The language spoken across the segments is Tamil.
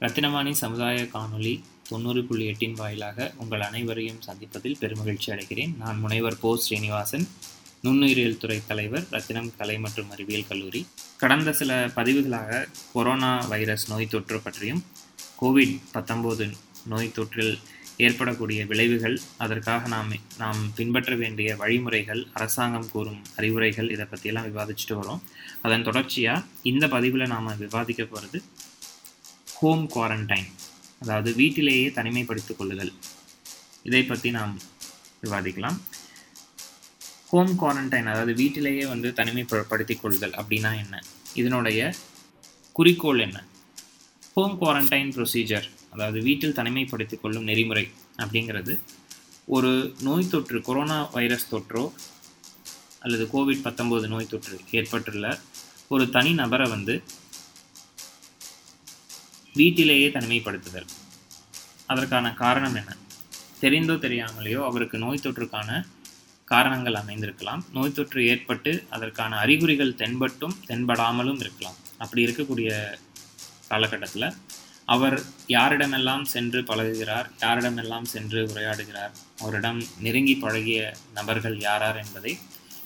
ரத்தினவாணி சமுதாய காணொளி தொண்ணூறு புள்ளி எட்டின் வாயிலாக உங்கள் அனைவரையும் சந்திப்பதில் பெருமகிழ்ச்சி அடைகிறேன். நான் முனைவர் போ. ஸ்ரீனிவாசன் நுண்ணுயிரியல் துறை தலைவர் ரத்தினம் கலை மற்றும் அறிவியல் கல்லூரி. கடந்த சில பதிவுகளாக கொரோனா வைரஸ் நோய் தொற்று பற்றியும் கோவிட் பத்தொம்போது நோய் தொற்றில் ஏற்படக்கூடிய விளைவுகள் அதற்காக நாம் நாம் பின்பற்ற வேண்டிய வழிமுறைகள் அரசாங்கம் கூறும் அறிவுரைகள் இதை பற்றியெல்லாம் விவாதிச்சுட்டு வரோம். அதன் தொடர்ச்சியாக இந்த பதிவில் நாம் விவாதிக்க போகிறது ஹோம் குவாரண்டைன் அதாவது வீட்டிலேயே தனிமைப்படுத்திக் கொள்ளுதல். இதை பற்றி நாம் விவாதிக்கலாம். ஹோம் குவாரண்டைன் அதாவது வீட்டிலேயே வந்து தனிமைப்படுத்திக் கொள்ளுதல் அப்படின்னா என்ன? இதனுடைய குறிக்கோள் என்ன? ஹோம் குவாரண்டைன் ப்ரொசீஜர் அதாவது வீட்டில் தனிமைப்படுத்திக் கொள்ளும் நெறிமுறை அப்படிங்கிறது ஒரு நோய் தொற்று கொரோனா வைரஸ் தொற்றோ அல்லது கோவிட் பத்தொம்போது நோய் தொற்று ஏற்பட்டுள்ள ஒரு தனி நபரை வந்து வீட்டிலேயே தனிமைப்படுத்துதல். அதற்கான காரணம் என்ன? தெரிந்தோ தெரியாமலேயோ அவருக்கு நோய் தொற்றுக்கான காரணங்கள் அமைந்திருக்கலாம். நோய் தொற்று ஏற்பட்டு அதற்கான அறிகுறிகள் தென்பட்டும் தென்படாமலும் இருக்கலாம். அப்படி இருக்கக்கூடிய காலகட்டத்தில் அவர் யாரிடமெல்லாம் சென்று பழகுகிறார் யாரிடமெல்லாம் சென்று உரையாடுகிறார் அவரிடம் நெருங்கி பழகிய நபர்கள் யாரார் என்பதை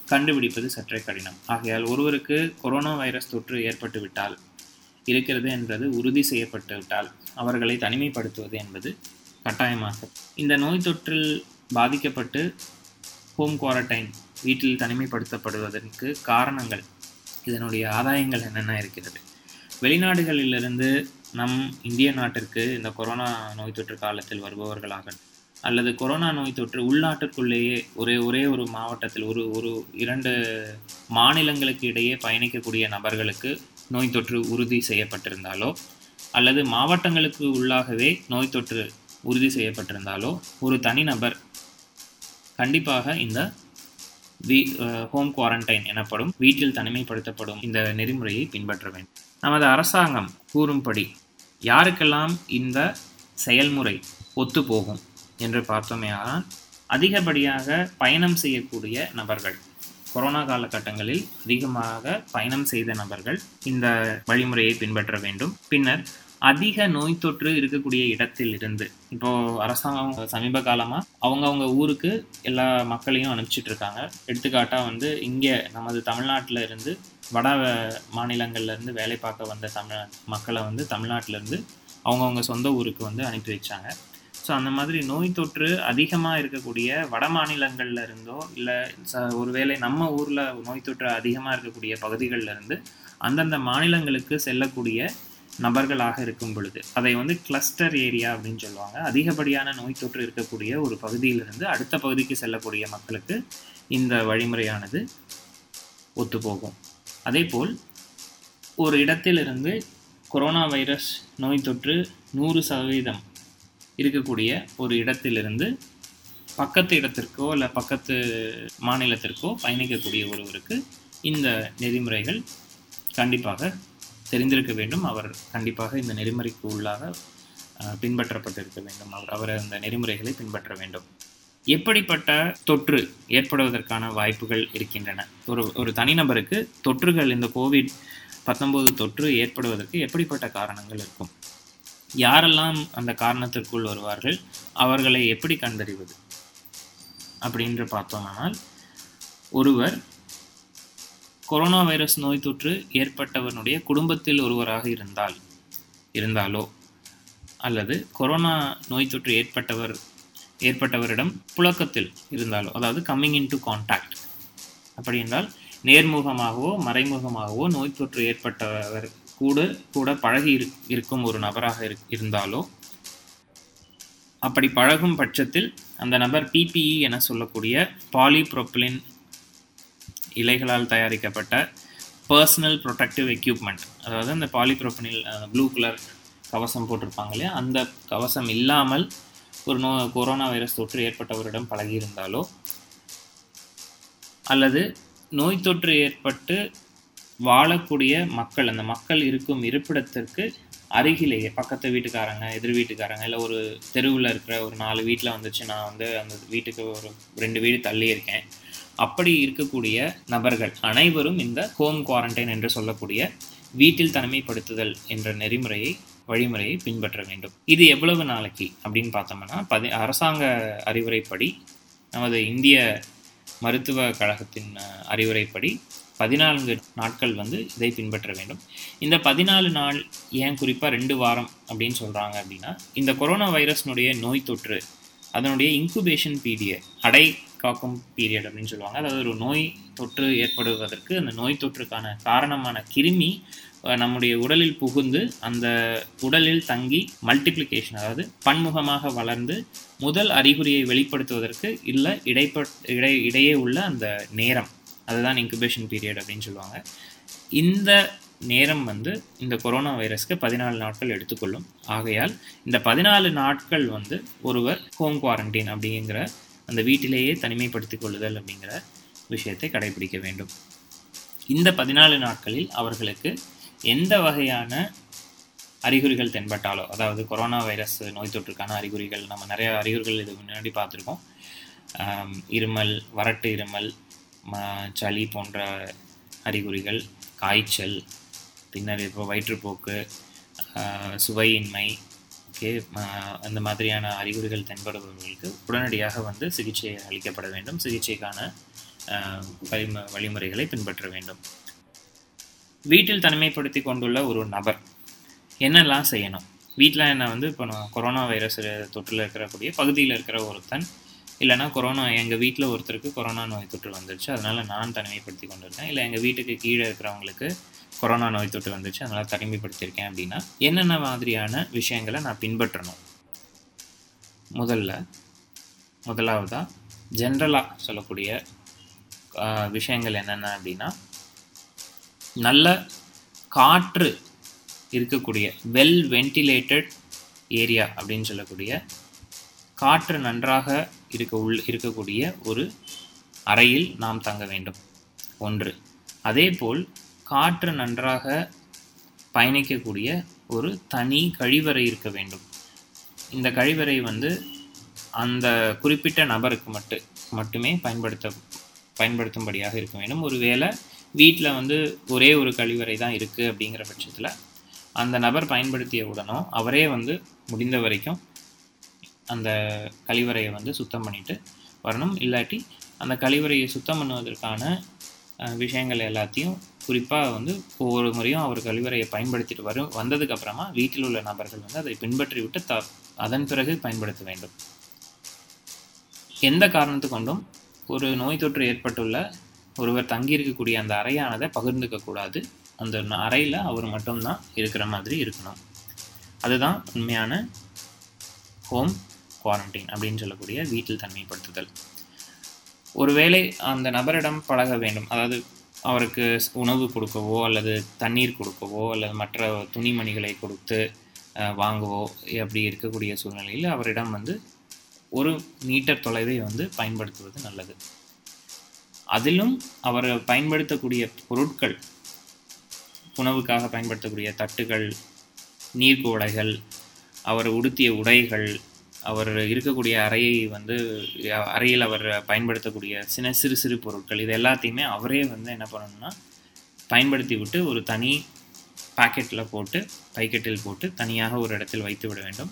கண்டுபிடிப்பது சற்றே கடினம். ஆகையால் ஒருவருக்கு கொரோனா வைரஸ் தொற்று ஏற்பட்டுவிட்டால் இருக்கிறது என்பது உறுதி செய்யப்பட்டுவிட்டால் அவர்களை தனிமைப்படுத்துவது என்பது கட்டாயமாகும். இந்த நோய் தொற்றில் பாதிக்கப்பட்டு ஹோம் குவாரண்டைன் வீட்டில் தனிமைப்படுத்தப்படுவதற்கு காரணங்கள் இதனுடைய ஆதாயங்கள் என்னென்ன இருக்கிறது? வெளிநாடுகளிலிருந்து நம் இந்திய நாட்டிற்கு இந்த கொரோனா நோய் தொற்று காலத்தில் வருபவர்களாக அல்லது கொரோனா நோய் தொற்று உள்நாட்டிற்குள்ளேயே ஒரே ஒரே ஒரு மாவட்டத்தில் ஒரு ஒரு இரண்டு மாநிலங்களுக்கு இடையே பயணிக்கக்கூடிய நபர்களுக்கு நோய் தொற்று உறுதி செய்யப்பட்டிருந்தாலோ அல்லது மாவட்டங்களுக்கு உள்ளாகவே நோய் தொற்று உறுதி செய்யப்பட்டிருந்தாலோ ஒரு தனிநபர் கண்டிப்பாக இந்த வீ ஹோம் குவாரண்டைன் எனப்படும் வீட்டில் தனிமைப்படுத்தப்படும் இந்த நெறிமுறையை பின்பற்ற வேண்டும். நமது அரசாங்கம் கூறும்படி யாருக்கெல்லாம் இந்த செயல்முறை ஒத்துப்போகும் என்று பார்த்தோமேயானால் அதிகப்படியாக பயணம் செய்யக்கூடிய நபர்கள் கொரோனா காலகட்டங்களில் அதிகமாக பயணம் செய்த நபர்கள் இந்த வழிமுறையை பின்பற்ற வேண்டும். பின்னர் அதிக நோய் தொற்று இருக்கக்கூடிய இடத்தில் இருந்து இப்போ அரசாங்கம் சமீப காலமாக அவங்கவுங்க ஊருக்கு எல்லா மக்களையும் அனுப்பிச்சிட்டு இருக்காங்க எடுத்துக்காட்டாக வந்து இங்கே நமது தமிழ்நாட்டில் இருந்து வட மாநிலங்கள்லேருந்து வேலை பார்க்க வந்த தமிழ் மக்களை வந்து தமிழ்நாட்டிலேருந்து அவங்கவுங்க சொந்த ஊருக்கு வந்து அனுப்பி வச்சாங்க. ஸோ அந்த மாதிரி நோய் தொற்று அதிகமாக இருக்கக்கூடிய வட மாநிலங்களில் இருந்தோ இல்லை ச ஒருவேளை நம்ம ஊரில் நோய் தொற்று அதிகமாக இருக்கக்கூடிய பகுதிகளில் இருந்து அந்தந்த மாநிலங்களுக்கு செல்லக்கூடிய நபர்களாக இருக்கும் பொழுது அதை வந்து கிளஸ்டர் ஏரியா அப்படின்னு சொல்லுவாங்க. அதிகப்படியான நோய் தொற்று இருக்கக்கூடிய ஒரு பகுதியிலிருந்து அடுத்த பகுதிக்கு செல்லக்கூடிய மக்களுக்கு இந்த வழிமுறையானது ஒத்துப்போகும். அதே போல் ஒரு இடத்திலிருந்து கொரோனா வைரஸ் நோய் தொற்று நூறு சதவீதம் இருக்கக்கூடிய ஒரு இடத்திலிருந்து பக்கத்து இடத்திற்கோ இல்லை பக்கத்து மாநிலத்திற்கோ பயணிக்கக்கூடிய ஒருவருக்கு இந்த நெறிமுறைகள் கண்டிப்பாக தெரிந்திருக்க வேண்டும். அவர் கண்டிப்பாக இந்த நெறிமுறைக்கு உள்ளாக பின்பற்றப்பட்டிருக்க வேண்டும். அவர் அவர் அந்த நெறிமுறைகளை பின்பற்ற வேண்டும். எப்படிப்பட்ட தொற்று ஏற்படுவதற்கான வாய்ப்புகள் இருக்கின்றன? ஒரு ஒரு தனிநபருக்கு தொற்றுகள் இந்த கோவிட் பத்தொம்போது தொற்று ஏற்படுவதற்கு எப்படிப்பட்ட காரணங்கள் இருக்கும்? யாரெல்லாம் அந்த காரணத்திற்குள் வருவார்கள் அவர்களை எப்படி கண்டறிவது? அப்படின்று பார்த்தோம்னால் ஒருவர் கொரோனா வைரஸ் நோய் தொற்று ஏற்பட்டவனுடைய குடும்பத்தில் ஒருவராக இருந்தால் இருந்தாலோ அல்லது கொரோனா நோய் தொற்று ஏற்பட்டவர் ஏற்பட்டவரிடம் புழக்கத்தில் இருந்தாலோ அதாவது கம்மிங் இன் டு கான்டாக்ட் அப்படி என்றால் நேர்முகமாகவோ மறைமுகமாகவோ நோய் தொற்று ஏற்பட்டவர் கூட கூட பழகி இருக் இருக்கும் ஒரு நபராக இரு- இருந்தாலோ அப்படி பழகும் பட்சத்தில் அந்த நபர் பிபிஇ என சொல்லக்கூடிய பாலிப்ரோப்பிலின் இலைகளால் தயாரிக்கப்பட்ட பர்சனல் ப்ரொடக்டிவ் எக்யூப்மெண்ட் அதாவது அந்த பாலிப்ரோப்பனில் ப்ளூ கலர் கவசம் போட்டிருப்பாங்க இல்லையா? அந்த கவசம் இல்லாமல் ஒரு நோ கொரோனா வைரஸ் தொற்று ஏற்பட்டவரிடம் பழகியிருந்தாலோ அல்லது நோய் தொற்று ஏற்பட்டு வாழக்கூடிய மக்கள் அந்த மக்கள் இருக்கும் இருப்பிடத்திற்கு அருகிலேயே பக்கத்து வீட்டுக்காரங்க எதிர் வீட்டுக்காரங்க இல்லை ஒரு தெருவில் இருக்கிற ஒரு நாலு வீட்டில் வந்துச்சு நான் வந்து அந்த வீட்டுக்கு ஒரு ரெண்டு வீடு தள்ளி இருக்கேன். அப்படி இருக்கக்கூடிய நபர்கள் அனைவரும் இந்த ஹோம் குவாரண்டைன் என்று சொல்லக்கூடிய வீட்டில் தனிமைப்படுத்துதல் என்ற நெறிமுறையை வழிமுறையை பின்பற்ற வேண்டும். இது எவ்வளவு நாளைக்கு அப்படின்னு பார்த்தோம்னா பதி அரசாங்க அறிவுரைப்படி நமது இந்திய மருத்துவ கழகத்தின் அறிவுரைப்படி பதினான்கு நாட்கள் வந்து இதை பின்பற்ற வேண்டும். இந்த பதினாலு நாள் ஏன் குறிப்பாக ரெண்டு வாரம் அப்படின்னு சொல்கிறாங்க அப்படின்னா இந்த கொரோனா வைரஸ்னுடைய நோய் தொற்று அதனுடைய இன்குபேஷன் பீரியட் அடை காக்கும் பீரியட் அப்படின்னு சொல்லுவாங்க. அதாவது ஒரு நோய் தொற்று ஏற்படுவதற்கு அந்த நோய் தொற்றுக்கான காரணமான கிருமி நம்முடைய உடலில் புகுந்து அந்த உடலில் தங்கி மல்டிப்ளிகேஷன் அதாவது பன்முகமாக வளர்ந்து முதல் அறிகுறியை வெளிப்படுத்துவதற்கு இல்லை இடைப்பட் இடை இடையே உள்ள அந்த நேரம். அதுதான் இன்குபேஷன் பீரியட் அப்படின்னு சொல்லுவாங்க. இந்த நேரம் வந்து இந்த கொரோனா வைரஸ்க்கு பதினாலு நாட்கள் எடுத்துக்கொள்ளும். ஆகையால் இந்த பதினாலு நாட்கள் வந்து ஒருவர் ஹோம் குவாரண்டைன் அப்படிங்கிற அந்த வீட்டிலேயே தனிமைப்படுத்திக் கொள்ளுதல் அப்படிங்கிற விஷயத்தை கடைபிடிக்க வேண்டும். இந்த பதினாலு நாட்களில் அவர்களுக்கு எந்த வகையான அறிகுறிகள் தென்பட்டாலோ அதாவது கொரோனா வைரஸ் நோய் தொற்றுக்கான அறிகுறிகள் நம்ம நிறைய அறிகுறிகள் இது முன்னாடி பார்த்துருக்கோம். இருமல் வறட்டு இருமல் சளி போன்ற அறிகுறிகள் காய்ச்சல் பின்னர் இப்போ வயிற்றுப்போக்கு சுவையின்மை ஓகே அந்த மாதிரியான அறிகுறிகள் தென்படுபவர்களுக்கு உடனடியாக வந்து சிகிச்சை அளிக்கப்பட வேண்டும். சிகிச்சைக்கான வழிம வழிமுறைகளை பின்பற்ற வேண்டும். வீட்டில் தனிமைப்படுத்தி கொண்டுள்ள ஒரு நபர் என்னெல்லாம் செய்யணும்? வீட்டில் என்ன வந்து இப்போ நான் கொரோனா வைரஸ் தொற்றில் இருக்கக்கூடிய பகுதியில் இருக்கிற ஒருத்தன் இல்லைன்னா கொரோனா எங்கள் வீட்டில் ஒருத்தருக்கு கொரோனா நோய் தொற்று வந்துருச்சு. அதனால் நான் தனிமைப்படுத்தி கொண்டிருக்கேன் இல்லை எங்கள் வீட்டுக்கு கீழே இருக்கிறவங்களுக்கு கொரோனா நோய் தொற்று வந்துச்சு அதனால் தனிமைப்படுத்தியிருக்கேன் அப்படின்னா என்னென்ன மாதிரியான விஷயங்களை நான் பின்பற்றணும்? முதல்ல முதலாவதாக ஜென்ரலாக சொல்லக்கூடிய விஷயங்கள் என்னென்ன அப்படின்னா நல்ல காற்று இருக்கக்கூடிய வெல் வென்டிலேட்டட் ஏரியா அப்படின்னு சொல்லக்கூடிய காற்று நன்றாக இருக்க உள் இருக்கக்கூடிய ஒரு அறையில் நாம் தங்க வேண்டும். ஒன்று. அதேபோல் காற்று நன்றாக பயணிக்கக்கூடிய ஒரு தனி கழிவறை இருக்க வேண்டும். இந்த கழிவறை வந்து அந்த குறிப்பிட்ட நபருக்கு மட்டு மட்டுமே பயன்படுத்த பயன்படுத்தும்படியாக இருக்க வேண்டும். ஒருவேளை வீட்டில் வந்து ஒரே ஒரு கழிவறை தான் இருக்குது அப்படிங்கிற பட்சத்தில் அந்த நபர் பயன்படுத்திய உடனோ அவரே வந்து முடிந்த வரைக்கும் அந்த கழிவறையை வந்து சுத்தம் பண்ணிட்டு வரணும். இல்லாட்டி அந்த கழிவறையை சுத்தம் பண்ணுவதற்கான விஷயங்கள் எல்லாத்தையும் குறிப்பாக வந்து ஒவ்வொரு முறையும் அவர் கழிவறையை பயன்படுத்திட்டு வரும் வந்ததுக்கப்புறமா வீட்டில் உள்ள நபர்கள் வந்து அதை பின்பற்றி விட்டு த அதன் பிறகு பயன்படுத்த வேண்டும். எந்த காரணத்து கொண்டும் ஒரு நோய் தொற்று ஏற்பட்டுள்ள ஒருவர் தங்கியிருக்கக்கூடிய அந்த அறையானதை பகிர்ந்துக்கக்கூடாது அந்த அறையில் அவர் மட்டும்தான் இருக்கிற மாதிரி இருக்கணும். அதுதான் உண்மையான ஹோம் குவாரண்டைன் அப்படின்னு சொல்லக்கூடிய வீட்டில் தனிமைப்படுத்துதல். ஒருவேளை அந்த நபரிடம் பழக வேண்டும். அதாவது அவருக்கு உணவு கொடுக்கவோ அல்லது தண்ணீர் கொடுக்கவோ அல்லது மற்ற துணிமணிகளை கொடுத்து வாங்கவோ அப்படி இருக்கக்கூடிய சூழ்நிலையில் அவரிடம் வந்து ஒரு மீட்டர் தொலைவை வந்து பயன்படுத்துவது நல்லது. அதிலும் அவர் பயன்படுத்தக்கூடிய பொருட்கள் உணவுக்காக பயன்படுத்தக்கூடிய தட்டுகள் நீர்க்குவளைகள் அவர் உடுத்திய உடைகள் அவர் இருக்கக்கூடிய அறையை வந்து அறையில் அவர் பயன்படுத்தக்கூடிய சின்ன சிறு சிறு பொருட்கள் இது எல்லாத்தையுமே அவரே வந்து என்ன பண்ணணும்னா பயன்படுத்தி விட்டு ஒரு தனி பாக்கெட்டில் போட்டு பைக்கெட்டில் போட்டு தனியாக ஒரு இடத்தில் வைத்து விட வேண்டும்.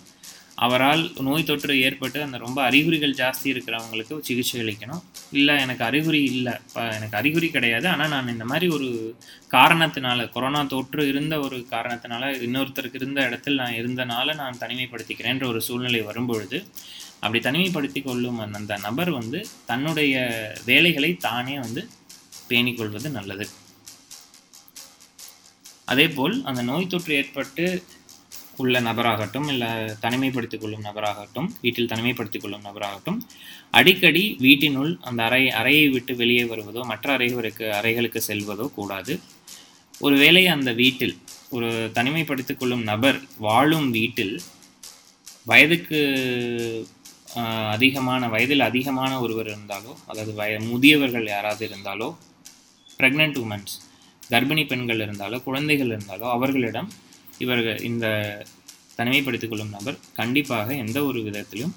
அவரால் நோய் தொற்று ஏற்பட்டு அந்த ரொம்ப அறிகுறிகள் ஜாஸ்தி இருக்கிறவங்களுக்கு சிகிச்சை அளிக்கணும். இல்லை எனக்கு அறிகுறி இல்லை. இப்போ எனக்கு அறிகுறி கிடையாது. ஆனால் நான் இந்த மாதிரி ஒரு காரணத்தினால கொரோனா தொற்று இருந்த ஒரு காரணத்தினால இன்னொருத்தருக்கு இருந்த இடத்தில் நான் இருந்தனால நான் தனிமைப்படுத்திக்கிறேன்ற ஒரு சூழ்நிலை வரும்பொழுது அப்படி தனிமைப்படுத்தி கொள்ளும் அந்த- அந்த நபர் வந்து தன்னுடைய வேலைகளை தானே வந்து பேணிக்கொள்வது நல்லது. அதேபோல் அந்த நோய் தொற்று ஏற்பட்டு உள்ள நபராகட்டும் இல்லை தனிமைப்படுத்திக் கொள்ளும் நபராகட்டும் வீட்டில் தனிமைப்படுத்திக் கொள்ளும் நபராகட்டும் அடிக்கடி வீட்டினுள் அந்த அறை அறையை விட்டு வெளியே வருவதோ மற்ற அறைகளுக்கு அறைகளுக்கு செல்வதோ கூடாது. ஒருவேளை அந்த வீட்டில் ஒரு தனிமைப்படுத்திக் கொள்ளும் நபர் வாழும் வீட்டில் வயதுக்கு அதிகமான வயதில் அதிகமான ஒருவர் இருந்தாலோ அதாவது வய முதியவர்கள் யாராவது இருந்தாலோ ப்ரெக்னென்ட் உமன்ஸ் கர்ப்பிணி பெண்கள் இருந்தாலோ குழந்தைகள் இருந்தாலோ அவர்களிடம் இவர்கள் இந்த தனிமைப்படுத்திக் கொள்ளும் நபர் கண்டிப்பாக எந்த ஒரு விதத்திலும்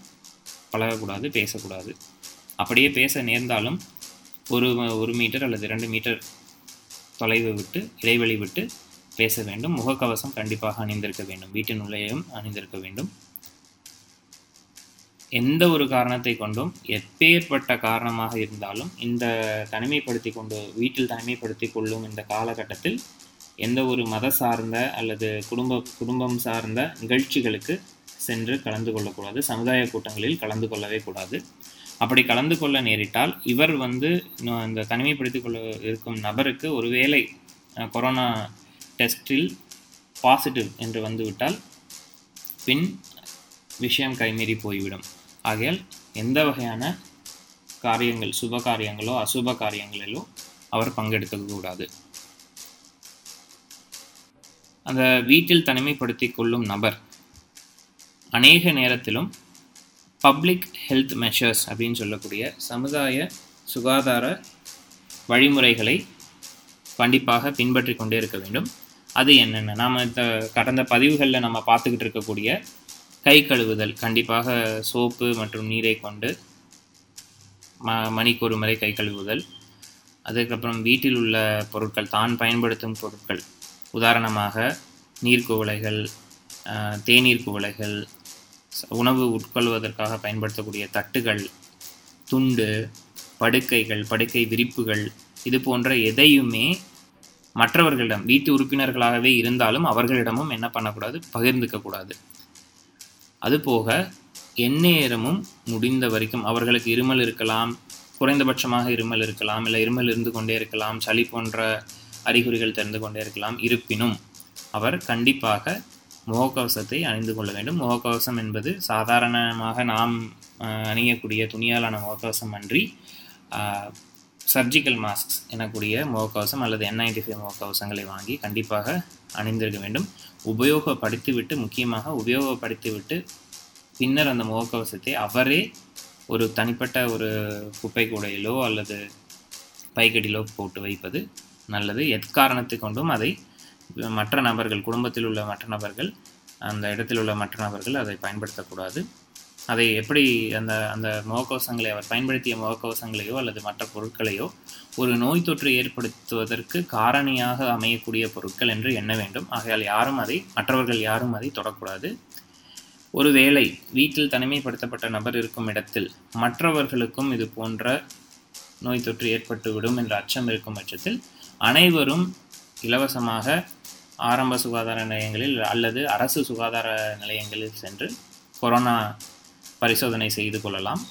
பழகக்கூடாது பேசக்கூடாது. அப்படியே பேச நேர்ந்தாலும் ஒரு ஒரு மீட்டர் அல்லது இரண்டு மீட்டர் தொலைவு விட்டு இடைவெளி விட்டு பேச வேண்டும். முகக்கவசம் கண்டிப்பாக அணிந்திருக்க வேண்டும். வீட்டின் உள்ளேயும் அணிந்திருக்க வேண்டும். எந்த ஒரு காரணத்தை கொண்டும் எப்பேற்பட்ட காரணமாக இருந்தாலும் இந்த தனிமைப்படுத்தி கொண்டு வீட்டில் தனிமைப்படுத்தி கொள்ளும் இந்த காலகட்டத்தில் எந்த ஒரு மத சார்ந்த அல்லது குடும்ப குடும்பம் சார்ந்த நிகழ்ச்சிகளுக்கு சென்று கலந்து கொள்ளக்கூடாது. சமுதாய கூட்டங்களில் கலந்து கொள்ளவே கூடாது. அப்படி கலந்து கொள்ள நேரிட்டால் இவர் வந்து இந்த தனிமைப்படுத்தி கொள்ள இருக்கும் நபருக்கு ஒருவேளை கொரோனா டெஸ்டில் பாசிட்டிவ் என்று வந்துவிட்டால் பின் விஷயம் கைமீறி போய்விடும். ஆகையால் எந்த வகையான காரியங்கள் சுப காரியங்களோ அசுப காரியங்களிலோ அவர் பங்கெடுக்க கூடாது. அந்த வீட்டில் தனிமைப்படுத்தி கொள்ளும் நபர். அநேக நேரத்திலும் பப்ளிக் ஹெல்த் மெஷர்ஸ் அப்படின்னு சொல்லக்கூடிய சமுதாய சுகாதார வழிமுறைகளை கண்டிப்பாக பின்பற்றி கொண்டே இருக்க வேண்டும். அது என்னென்ன? நாம் இந்த கடந்த பதிவுகளில் நம்ம பார்த்துக்கிட்டு இருக்கக்கூடிய கை கழுவுதல் கண்டிப்பாக சோப்பு மற்றும் நீரை கொண்டு ம மணிக்கு ஒரு முறை கை கழுவுதல் அதுக்கப்புறம் வீட்டில் உள்ள பொருட்கள் தான் பயன்படுத்தும் பொருட்கள் உதாரணமாக நீர்க்குவளைகள் தேநீர் குவளைகள் உணவு உட்கொள்வதற்காக பயன்படுத்தக்கூடிய தட்டுகள் துண்டு படுக்கைகள் படுக்கை விரிப்புகள் இது போன்ற எதையுமே மற்றவர்களிடம் வீட்டு உறுப்பினர்களாகவே இருந்தாலும் அவர்களிடமும் என்ன பண்ணக்கூடாது? பகிர்ந்துக்கக்கூடாது. அதுபோக எந்நேரமும் முடிந்த வரைக்கும் அவர்களுக்கு இருமல் இருக்கலாம் குறைந்தபட்சமாக இருமல் இருக்கலாம் இல்லை இருமல் இருந்து கொண்டே இருக்கலாம் சளி போன்ற அறிகுறிகள் தெரிந்து கொண்டே இருக்கலாம். இருப்பினும் அவர் கண்டிப்பாக முகக்கவசத்தை அணிந்து கொள்ள வேண்டும். முகக்கவசம் என்பது சாதாரணமாக நாம் அணியக்கூடிய துணியாலான முகக்கவசம் அன்றி சர்ஜிக்கல் மாஸ்க் எனக்கூடிய முகக்கவசம் அல்லது என் நைன்டி ஃபைவ் முகக்கவசங்களை வாங்கி கண்டிப்பாக அணிந்திருக்க வேண்டும். உபயோகப்படுத்திவிட்டு முக்கியமாக உபயோகப்படுத்திவிட்டு பின்னர் அந்த முகக்கவசத்தை அவரே ஒரு தனிப்பட்ட ஒரு குப்பை கூடையிலோ அல்லது பைக்கடியிலோ போட்டு வைப்பது நல்லது. எக்காரணத்தை கொண்டும் அதை மற்ற நபர்கள் குடும்பத்தில் உள்ள மற்ற நபர்கள் அந்த இடத்தில் உள்ள மற்ற நபர்கள் அதை பயன்படுத்தக்கூடாது. அதை எப்படி அந்த அந்த முகக்கவசங்களை அவர் பயன்படுத்திய முகக்கவசங்களையோ அல்லது மற்ற பொருட்களையோ ஒரு நோய் தொற்று ஏற்படுத்துவதற்கு காரணியாக அமையக்கூடிய பொருட்கள் என்று எண்ண வேண்டும். ஆகையால் யாரும் அதை மற்றவர்கள் யாரும் அதை தொடக்கூடாது. ஒருவேளை வீட்டில் தனிமைப்படுத்தப்பட்ட நபர் இருக்கும் இடத்தில் மற்றவர்களுக்கும் இது போன்ற நோய் தொற்று ஏற்பட்டுவிடும் என்ற அச்சம் இருக்கும் பட்சத்தில் அனைவரும் இலவசமாக ஆரம்ப சுகாதார நிலையங்களில் அல்லது அரசு சுகாதார நிலையங்களில் சென்று கொரோனா பரிசோதனை செய்து கொள்ளலாம்.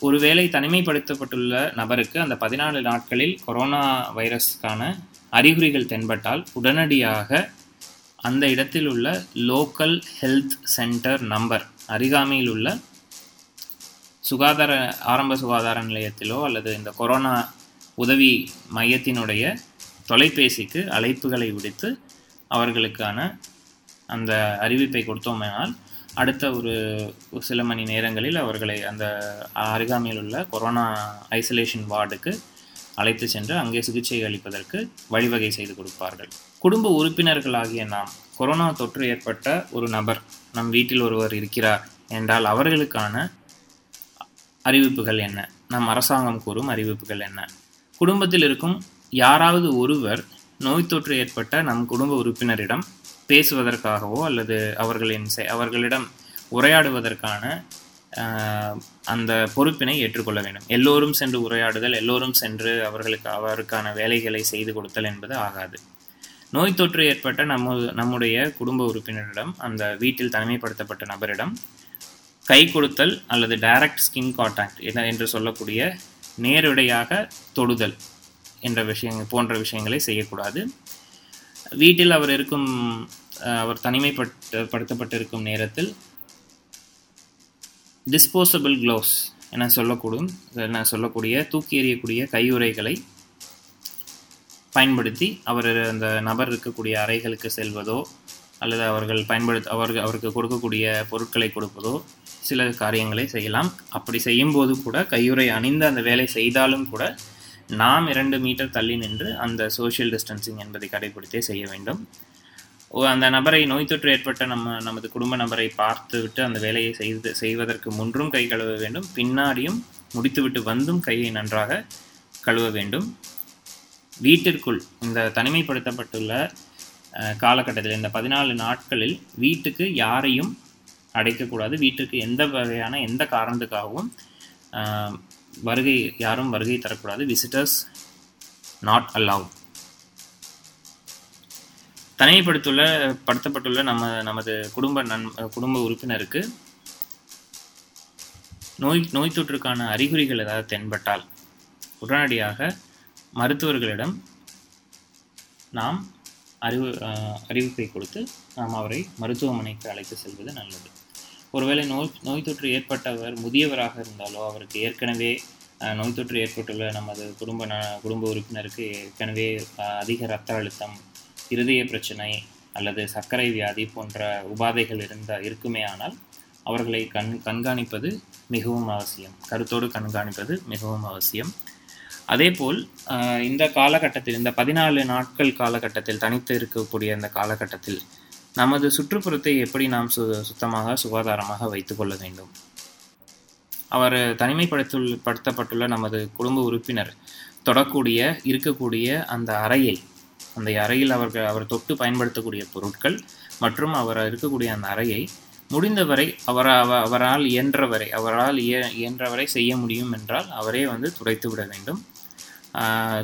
ஒருவேளை தனிமைப்படுத்தப்பட்டுள்ள நபருக்கு அந்த பதினாலு நாட்களில் கொரோனா வைரஸ்க்கான அறிகுறிகள் தென்பட்டால் உடனடியாக அந்த இடத்தில் உள்ள லோக்கல் ஹெல்த் சென்டர் நம்பர் அருகாமையில் உள்ள சுகாதார ஆரம்ப சுகாதார நிலையத்திலோ அல்லது இந்த கொரோனா உதவி மையத்தினுடைய தொலைபேசிக்கு அழைப்புகளை விடுத்து அவர்களுக்கான அந்த அறிவிப்பை கொடுத்தோமேனால் அடுத்த ஒரு ஒரு சில மணி நேரங்களில் அவர்களை அந்த அருகாமையில் உள்ள கொரோனா ஐசோலேஷன் வார்டுக்கு அழைத்து சென்று அங்கே சிகிச்சை அளிப்பதற்கு வழிவகை செய்து கொடுப்பார்கள். குடும்ப உறுப்பினர்களாகிய நாம் கொரோனா தொற்று ஏற்பட்ட ஒரு நபர் நம் வீட்டில் ஒருவர் இருக்கிறார் என்றால் அவர்களுக்கான அறிவிப்புகள் என்ன? நம் அரசாங்கம் கூறும் அறிவிப்புகள் என்ன? குடும்பத்தில் இருக்கும் யாராவது ஒருவர் நோய் தொற்று ஏற்பட்ட நம் குடும்ப உறுப்பினரிடம் பேசுவதற்காகவோ அல்லது அவர்களின் செ- அவர்களிடம் உரையாடுவதற்கான அந்த பொறுப்பினை ஏற்றுக்கொள்ள வேண்டும். எல்லோரும் சென்று உரையாடுதல் எல்லோரும் சென்று அவர்களுக்கு அவருக்கான வேலைகளை செய்து கொடுத்தல் என்பது ஆகாது. நோய் தொற்று ஏற்பட்ட நம்ம நம்முடைய குடும்ப உறுப்பினரிடம் அந்த வீட்டில் தனிமைப்படுத்தப்பட்ட நபரிடம் கை கொடுத்தல் அல்லது டைரக்ட் ஸ்கின் கான்டாக்ட் என என்று சொல்லக்கூடிய நேரடியாக தொடுதல் என்ற விஷயங்கள் போன்ற விஷயங்களை செய்யக்கூடாது. வீட்டில் அவர் இருக்கும் அவர் தனிமைப்பட்டு படுத்தப்பட்டிருக்கும் நேரத்தில் டிஸ்போசபிள் க்ளோவ்ஸ் என சொல்லக்கூடும் என சொல்லக்கூடிய தூக்கி எறியக்கூடிய கையுறைகளை பயன்படுத்தி அவர் அந்த நபர் இருக்கக்கூடிய அறைகளுக்கு செல்வதோ அல்லது அவர்கள் பயன்படுத்த அவர்கள் அவருக்கு கொடுக்கக்கூடிய பொருட்களை கொடுப்பதோ சில காரியங்களை செய்யலாம். அப்படி செய்யும்போது கூட கையுறை அணிந்து அந்த வேலை செய்தாலும் கூட நாம் இரண்டு மீட்டர் தள்ளி நின்று அந்த சோஷியல் டிஸ்டன்சிங் என்பதை கடைபிடித்தே செய்ய வேண்டும். ஓ, அந்த நபரை நோய் தொற்று ஏற்பட்ட நம்ம நமது குடும்ப நபரை பார்த்து விட்டு அந்த வேலையை செய்து செய்வதற்கு முன்றும் கை கழுவ வேண்டும். பின்னாடியும் முடித்துவிட்டு வந்தும் கையை நன்றாக கழுவ வேண்டும். வீட்டிற்குள் இந்த தனிமைப்படுத்தப்பட்டுள்ள காலகட்டத்தில் இந்த பதினாலு நாட்களில் வீட்டுக்கு யாரையும் அடைக்கக்கூடாது. வீட்டுக்கு எந்த வகையான எந்த காரணத்துக்காகவும் வருகை யாரும் வருகை தரக்கூடாது. விசிட்டர்ஸ் நாட் அலவ் தனிமைப்படுத்துள்ள படுத்தப்பட்டுள்ள நம்ம நமது குடும்ப நன் குடும்ப உறுப்பினருக்கு நோய் நோய் தொற்றுக்கான அறிகுறிகள் ஏதாவது தென்பட்டால் உடனடியாக மருத்துவர்களிடம் நாம் அறிவு அறிவிப்பை கொடுத்து நாம் அவரை மருத்துவமனைக்கு அழைத்து செல்வது நல்லது. ஒருவேளை நோய் நோய் தொற்று ஏற்பட்டவர் முதியவராக இருந்தாலோ அவருக்கு ஏற்கனவே நோய் தொற்று ஏற்பட்டுள்ள நமது குடும்ப ந குடும்ப உறுப்பினருக்கு ஏற்கனவே அதிக இரத்த அழுத்தம் இருதய பிரச்சனை அல்லது சர்க்கரை வியாதி போன்ற உபாதைகள் இருந்தால் இருக்குமே ஆனால் அவர்களை கண் கண்காணிப்பது மிகவும் அவசியம். கருத்தோடு கண்காணிப்பது மிகவும் அவசியம். அதேபோல் இந்த காலகட்டத்தில் இந்த பதினாலு நாட்கள் காலகட்டத்தில் தனித்து இருக்கக்கூடிய இந்த காலகட்டத்தில் நமது சுற்றுப்புறத்தை எப்படி நாம் சு சுத்தமாக சுகாதாரமாக வைத்துக்கொள்ள வேண்டும்? அவர் தனிமைப்படுத்துள் படுத்தப்பட்டுள்ள நமது குடும்ப உறுப்பினர் தொடக்கூடிய இருக்கக்கூடிய அந்த அறையை அந்த அறையில் அவர்கள் அவர் தொட்டு பயன்படுத்தக்கூடிய பொருட்கள் மற்றும் அவர் இருக்கக்கூடிய அந்த அறையை முடிந்தவரை அவர் அவரால் இயன்றவரை அவரால் இய இயன்றவரை செய்ய முடியும் என்றால் அவரே வந்து துடைத்து விட வேண்டும்.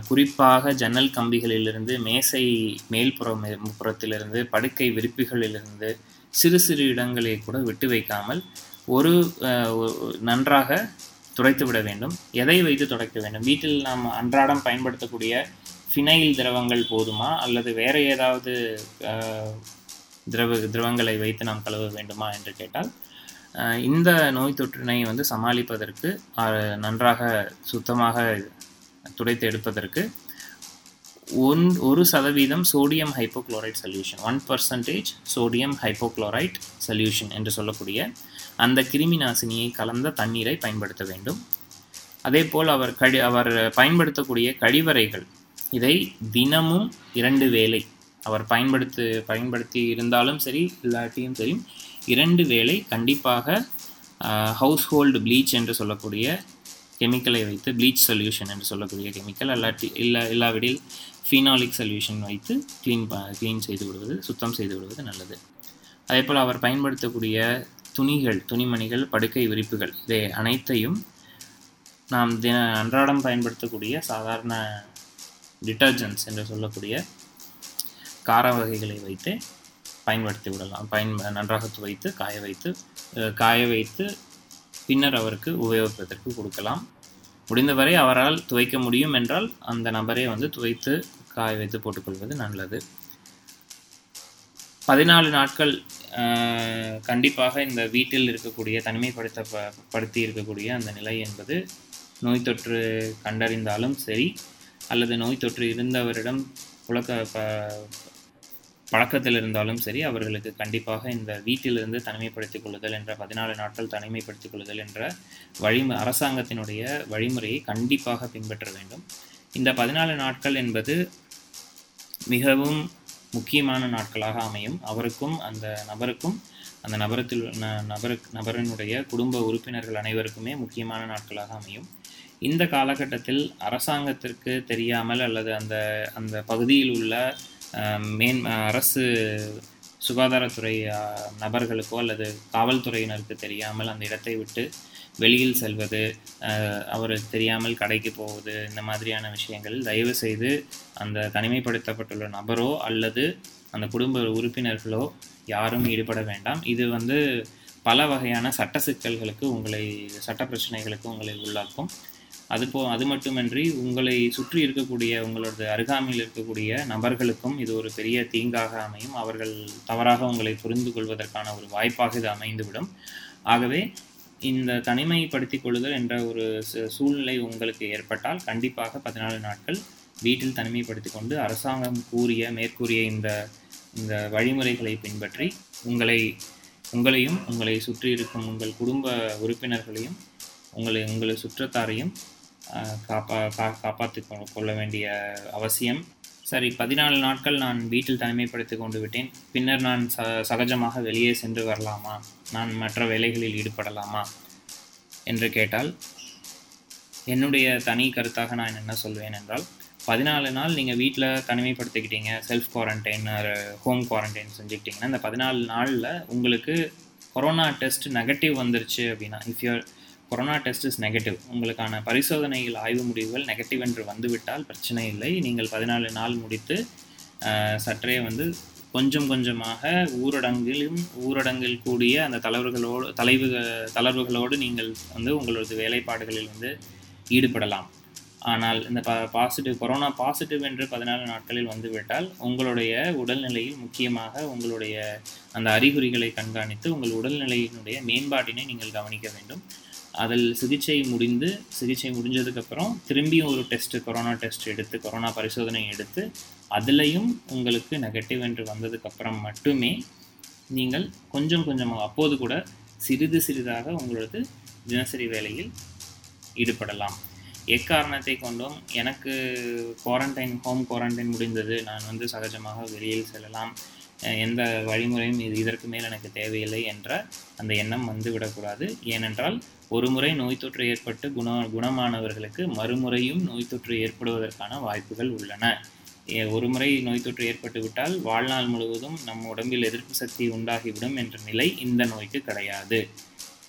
குறிப்பாக ஜன்னல் கம்பிகளிலிருந்து மேசை மேல்புறம் புறத்திலிருந்து படுக்கை விரிப்புகளிலிருந்து சிறு சிறு இடங்களை கூட விட்டு வைக்காமல் ஒரு நன்றாக துடைத்து விட வேண்டும். எதை வைத்து துடைக்க வேண்டும்? வீட்டில் நாம் அன்றாடம் பயன்படுத்தக்கூடிய ஃபினைல் திரவங்கள் போதுமா? அல்லது வேறு ஏதாவது திரவ திரவங்களை வைத்து நாம் கழுவ வேண்டுமா என்று கேட்டால் இந்த நோய் தொற்றினை வந்து சமாளிப்பதற்கு நன்றாக சுத்தமாக துடைத்து எடுப்பதற்கு ஒன் ஒரு சதவீதம் sodium hypochlorite solution one percentage sodium hypochlorite solution என்று சொல்லக்கூடிய அந்த கிருமி நாசினியை கலந்த தண்ணீரை பயன்படுத்த வேண்டும். அதே போல் அவர் கழி அவர் பயன்படுத்தக்கூடிய கழிவறைகள் இதை தினமும் இரண்டு வேளை அவர் பயன்படுத்து பயன்படுத்தி இருந்தாலும் சரி இல்லாட்டியும் சரி இரண்டு வேளை கண்டிப்பாக ஹவுஸ் ஹோல்டு ப்ளீச் என்று சொல்லக்கூடிய கெமிக்கலை வைத்து ப்ளீச் சொல்யூஷன் என்று சொல்லக்கூடிய கெமிக்கல் அல்லாட்டி இல்லை இல்லாவிடில் ஃபீனாலிக் சொல்யூஷன் வைத்து க்ளீன் க்ளீன் செய்து விடுவது சுத்தம் செய்து விடுவது நல்லது. அதேபோல் அவர் பயன்படுத்தக்கூடிய துணிகள் துணிமணிகள் படுக்கை விரிப்புகள் இதை அனைத்தையும் நாம் தின அன்றாடம் பயன்படுத்தக்கூடிய சாதாரண டிட்டர்ஜென்ட்ஸ் என்று சொல்லக்கூடிய கார வகைகளை வைத்து பயன்படுத்தி விடலாம். பயன் நன்றாக துவைத்து காய வைத்து காய வைத்து பின்னர் அவருக்கு உபயோகிப்பதற்கு கொடுக்கலாம். முடிந்தவரை அவரால் துவைக்க முடியும் என்றால் அந்த நபரே வந்து துவைத்து காய வைத்து போட்டுக்கொள்வது நல்லது. பதினாலு நாட்கள் கண்டிப்பாக இந்த வீட்டில் இருக்கக்கூடிய தனிமைப்படுத்த ப- படுத்தி இருக்கக்கூடிய அந்த நிலை என்பது நோய் தொற்று கண்டறிந்தாலும் சரி அல்லது நோய் தொற்று இருந்தவரிடம் புழக்க ப பழக்கத்தில் இருந்தாலும் சரி அவர்களுக்கு கண்டிப்பாக இந்த வீட்டிலிருந்து தனிமைப்படுத்திக் கொள்ளுதல் என்ற பதினாலு நாட்கள் தனிமைப்படுத்திக் கொள்ளுதல் என்ற வழிமு அரசாங்கத்தினுடைய வழிமுறையை கண்டிப்பாக பின்பற்ற வேண்டும். இந்த பதினாலு நாட்கள் என்பது மிகவும் முக்கியமான நாட்களாக அமையும். அவருக்கும் அந்த நபருக்கும் அந்த நபரத்தில் ந- நபருக்கு நபரினுடைய குடும்ப உறுப்பினர்கள் அனைவருக்குமே முக்கியமான நாட்களாக அமையும். இந்த காலகட்டத்தில் அரசாங்கத்திற்கு தெரியாமல் அல்லது அந்த அந்த பகுதியில் உள்ள மேன் அரசு சுகாதாரத்துறை நபர்களுக்கோ அல்லது காவல்துறையினருக்கு தெரியாமல் அந்த இடத்தை விட்டு வெளியில் செல்வது அவர் அவருக்கு தெரியாமல் கடைக்கு போவது இந்த மாதிரியான விஷயங்கள் தயவு செய்து அந்த தனிமைப்படுத்தப்பட்டுள்ள நபரோ அல்லது அந்த குடும்ப உறுப்பினர்களோ யாரும் ஈடுபட வேண்டாம். இது வந்து பல வகையான சட்ட சிக்கல்களுக்கு உங்களை சட்ட பிரச்சனைகளுக்கு உங்களை உள்ளாக்கும். அது போ அது மட்டுமின்றி உங்களை சுற்றி இருக்கக்கூடிய உங்களோட அருகாமையில் இருக்கக்கூடிய நபர்களுக்கும் இது ஒரு பெரிய தீங்காக அமையும். அவர்கள் தவறாக உங்களை புரிந்து கொள்வதற்கான ஒரு வாய்ப்பாக இது அமைந்துவிடும். ஆகவே இந்த தனிமைப்படுத்திக் கொள்ளுதல் என்ற ஒரு சு- சூழ்நிலை உங்களுக்கு ஏற்பட்டால் கண்டிப்பாக பதினாலு நாட்கள் வீட்டில் தனிமைப்படுத்தி கொண்டு அரசாங்கம் கூறிய மேற்கூறிய இந்த இந்த வழிமுறைகளை பின்பற்றி உங்களை உங்களையும் உங்களை சுற்றி இருக்கும் உங்கள் குடும்ப உறுப்பினர்களையும் உங்களை உங்களை சுற்றத்தாரையும் காப்பா கா காப்பாற்றி கொள்ள வேண்டிய அவசியம். சரி பதினாலு நாட்கள் நான் வீட்டில் தனிமைப்படுத்தி கொண்டு விட்டேன். பின்னர் நான் ச சகஜமாக வெளியே சென்று வரலாமா? நான் மற்ற வேலைகளில் ஈடுபடலாமா? என்று கேட்டால் என்னுடைய தனி கருத்தாக நான் என்ன சொல்வேன் என்றால் பதினாலு நாள் நீங்கள் வீட்டில் தனிமைப்படுத்திக்கிட்டீங்க செல்ஃப் குவாரண்டைன் ஹோம் குவாரண்டைன் செஞ்சுக்கிட்டிங்கன்னா இந்த பதினாலு நாளில் உங்களுக்கு கொரோனா டெஸ்ட் நெகட்டிவ் வந்துருச்சு அப்படின்னா if your corona test is negative. உங்களுக்கான பரிசோதனையில் ஆய்வு முடிவுகள் நெகட்டிவ் என்று வந்துவிட்டால் பிரச்சனை இல்லை. நீங்கள் பதினாலு நாள் முடித்து சற்றே வந்து கொஞ்சம் கொஞ்சமாக ஊரடங்கிலும் ஊரடங்கில் கூடிய அந்த தளர்வுகளோடு தலைவு தளர்வுகளோடு நீங்கள் வந்து உங்களது வேலைப்பாடுகளில் வந்து ஈடுபடலாம். ஆனால் இந்த ப பாசிட்டிவ் கொரோனா பாசிட்டிவ் என்று பதினாலு நாட்களில் வந்துவிட்டால் உங்களுடைய உடல்நிலையில் முக்கியமாக உங்களுடைய அந்த அறிகுறிகளை கண்காணித்து உங்கள் உடல்நிலையினுடைய மேம்பாட்டினை நீங்கள் கவனிக்க வேண்டும். அதில் சிகிச்சை முடிந்து சிகிச்சை முடிஞ்சதுக்கப்புறம் திரும்பியும் ஒரு டெஸ்ட்டு கொரோனா டெஸ்ட் எடுத்து கொரோனா பரிசோதனை எடுத்து அதுலேயும் உங்களுக்கு நெகட்டிவ் என்று வந்ததுக்கப்புறம் மட்டுமே நீங்கள் கொஞ்சம் கொஞ்சமாக அப்போது கூட சிறிது சிறிதாக உங்களது தினசரி வேலையில் ஈடுபடலாம். எக்காரணத்தை கொண்டும் எனக்கு குவாரண்டைன் ஹோம் குவாரண்டைன் முடிந்தது. நான் வந்து சகஜமாக வெளியில் செல்லலாம். எந்த வழிமுறையும் இது இதற்கு மேல் எனக்கு தேவையில்லை என்ற அந்த எண்ணம் வந்து விடக்கூடாது ஏனென்றால் ஒருமுறை நோய் தொற்று ஏற்பட்டு குண குணமானவர்களுக்கு மறுமுறையும் நோய் தொற்று ஏற்படுவதற்கான வாய்ப்புகள் உள்ளன. ஏ- ஒரு முறை நோய் தொற்று ஏற்பட்டு விட்டால் வாழ்நாள் முழுவதும் நம் உடம்பில் எதிர்ப்பு சக்தி உண்டாகிவிடும் என்ற நிலை இந்த நோய்க்கு கிடையாது.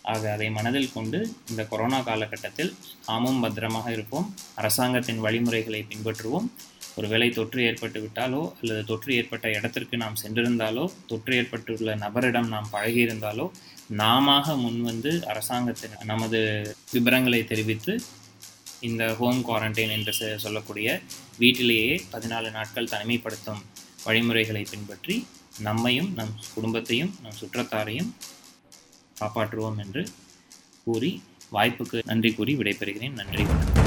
ஆக அதை மனதில் கொண்டு இந்த கொரோனா காலகட்டத்தில் நாமும் பத்திரமாக இருப்போம். அரசாங்கத்தின் வழிமுறைகளை பின்பற்றுவோம். ஒருவேளை தொற்று ஏற்பட்டு விட்டாலோ அல்லது தொற்று ஏற்பட்ட இடத்திற்கு நாம் சென்றிருந்தாலோ தொற்று ஏற்பட்டுள்ள நபரிடம் நாம் பழகியிருந்தாலோ நாமாக முன்வந்து அரசாங்கத்தின் நமது விவரங்களை தெரிவித்து இந்த ஹோம் குவாரண்டைன் என்று சொல்லக்கூடிய வீட்டிலேயே பதினாலு நாட்கள் தனிமைப்படுத்தும் வழிமுறைகளை பின்பற்றி நம்மையும் நம் குடும்பத்தையும் நம் சுற்றத்தாரையும் காப்பாற்றுவோம் என்று கூறி வாய்ப்புக்கு நன்றி கூறி விடைபெறுகிறேன். நன்றி. வணக்கம்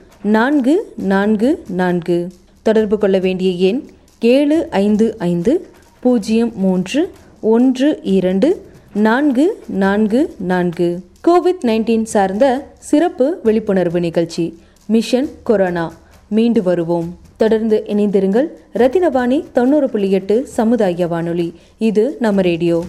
நான்கு நான்கு நான்கு. தொடர்பு கொள்ள வேண்டிய எண் ஏழு ஐந்து ஐந்து பூஜ்ஜியம் மூன்று ஒன்று இரண்டு நான்கு நான்கு நான்கு. கோவிட் நைன்டீன் சார்ந்த சிறப்பு விழிப்புணர்வு நிகழ்ச்சி மிஷன் கொரோனா. மீண்டு வருவோம். தொடர்ந்து இணைந்திருங்கள். ரத்தினவாணி தொண்ணூறு புள்ளி எட்டு சமுதாய வானொலி. இது நம்ம ரேடியோ.